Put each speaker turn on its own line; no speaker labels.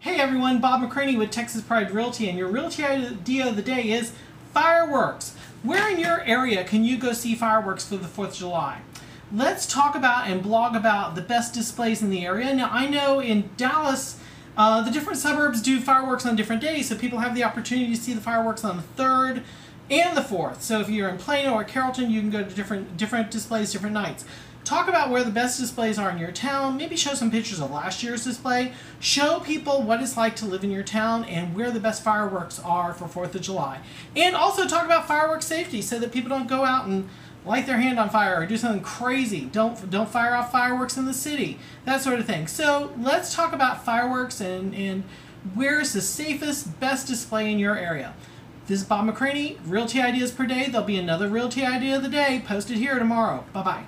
Hey everyone, Bob McCranie with Texas Pride Realty, and your realty idea of the day is fireworks. Where in your area can you go see fireworks for the 4th of July? Let's talk about and blog about the best displays in the area. Now, I know in Dallas, uh, the different suburbs do fireworks on different days, so people have the opportunity to see the fireworks on the 3rd and the 4th. So if you're in Plano or Carrollton, you can go to different different displays different nights. Talk about where the best displays are in your town. Maybe show some pictures of last year's display. Show people what it's like to live in your town and where the best fireworks are for 4th of July. And also talk about fireworks safety so that people don't go out and light their hand on fire or do something crazy. Don't don't fire off fireworks in the city. That sort of thing. So let's talk about fireworks and, and where's the safest, best display in your area. This is Bob McCranie, Realty Ideas Per Day. There'll be another Realty Idea of the Day posted here tomorrow. Bye-bye.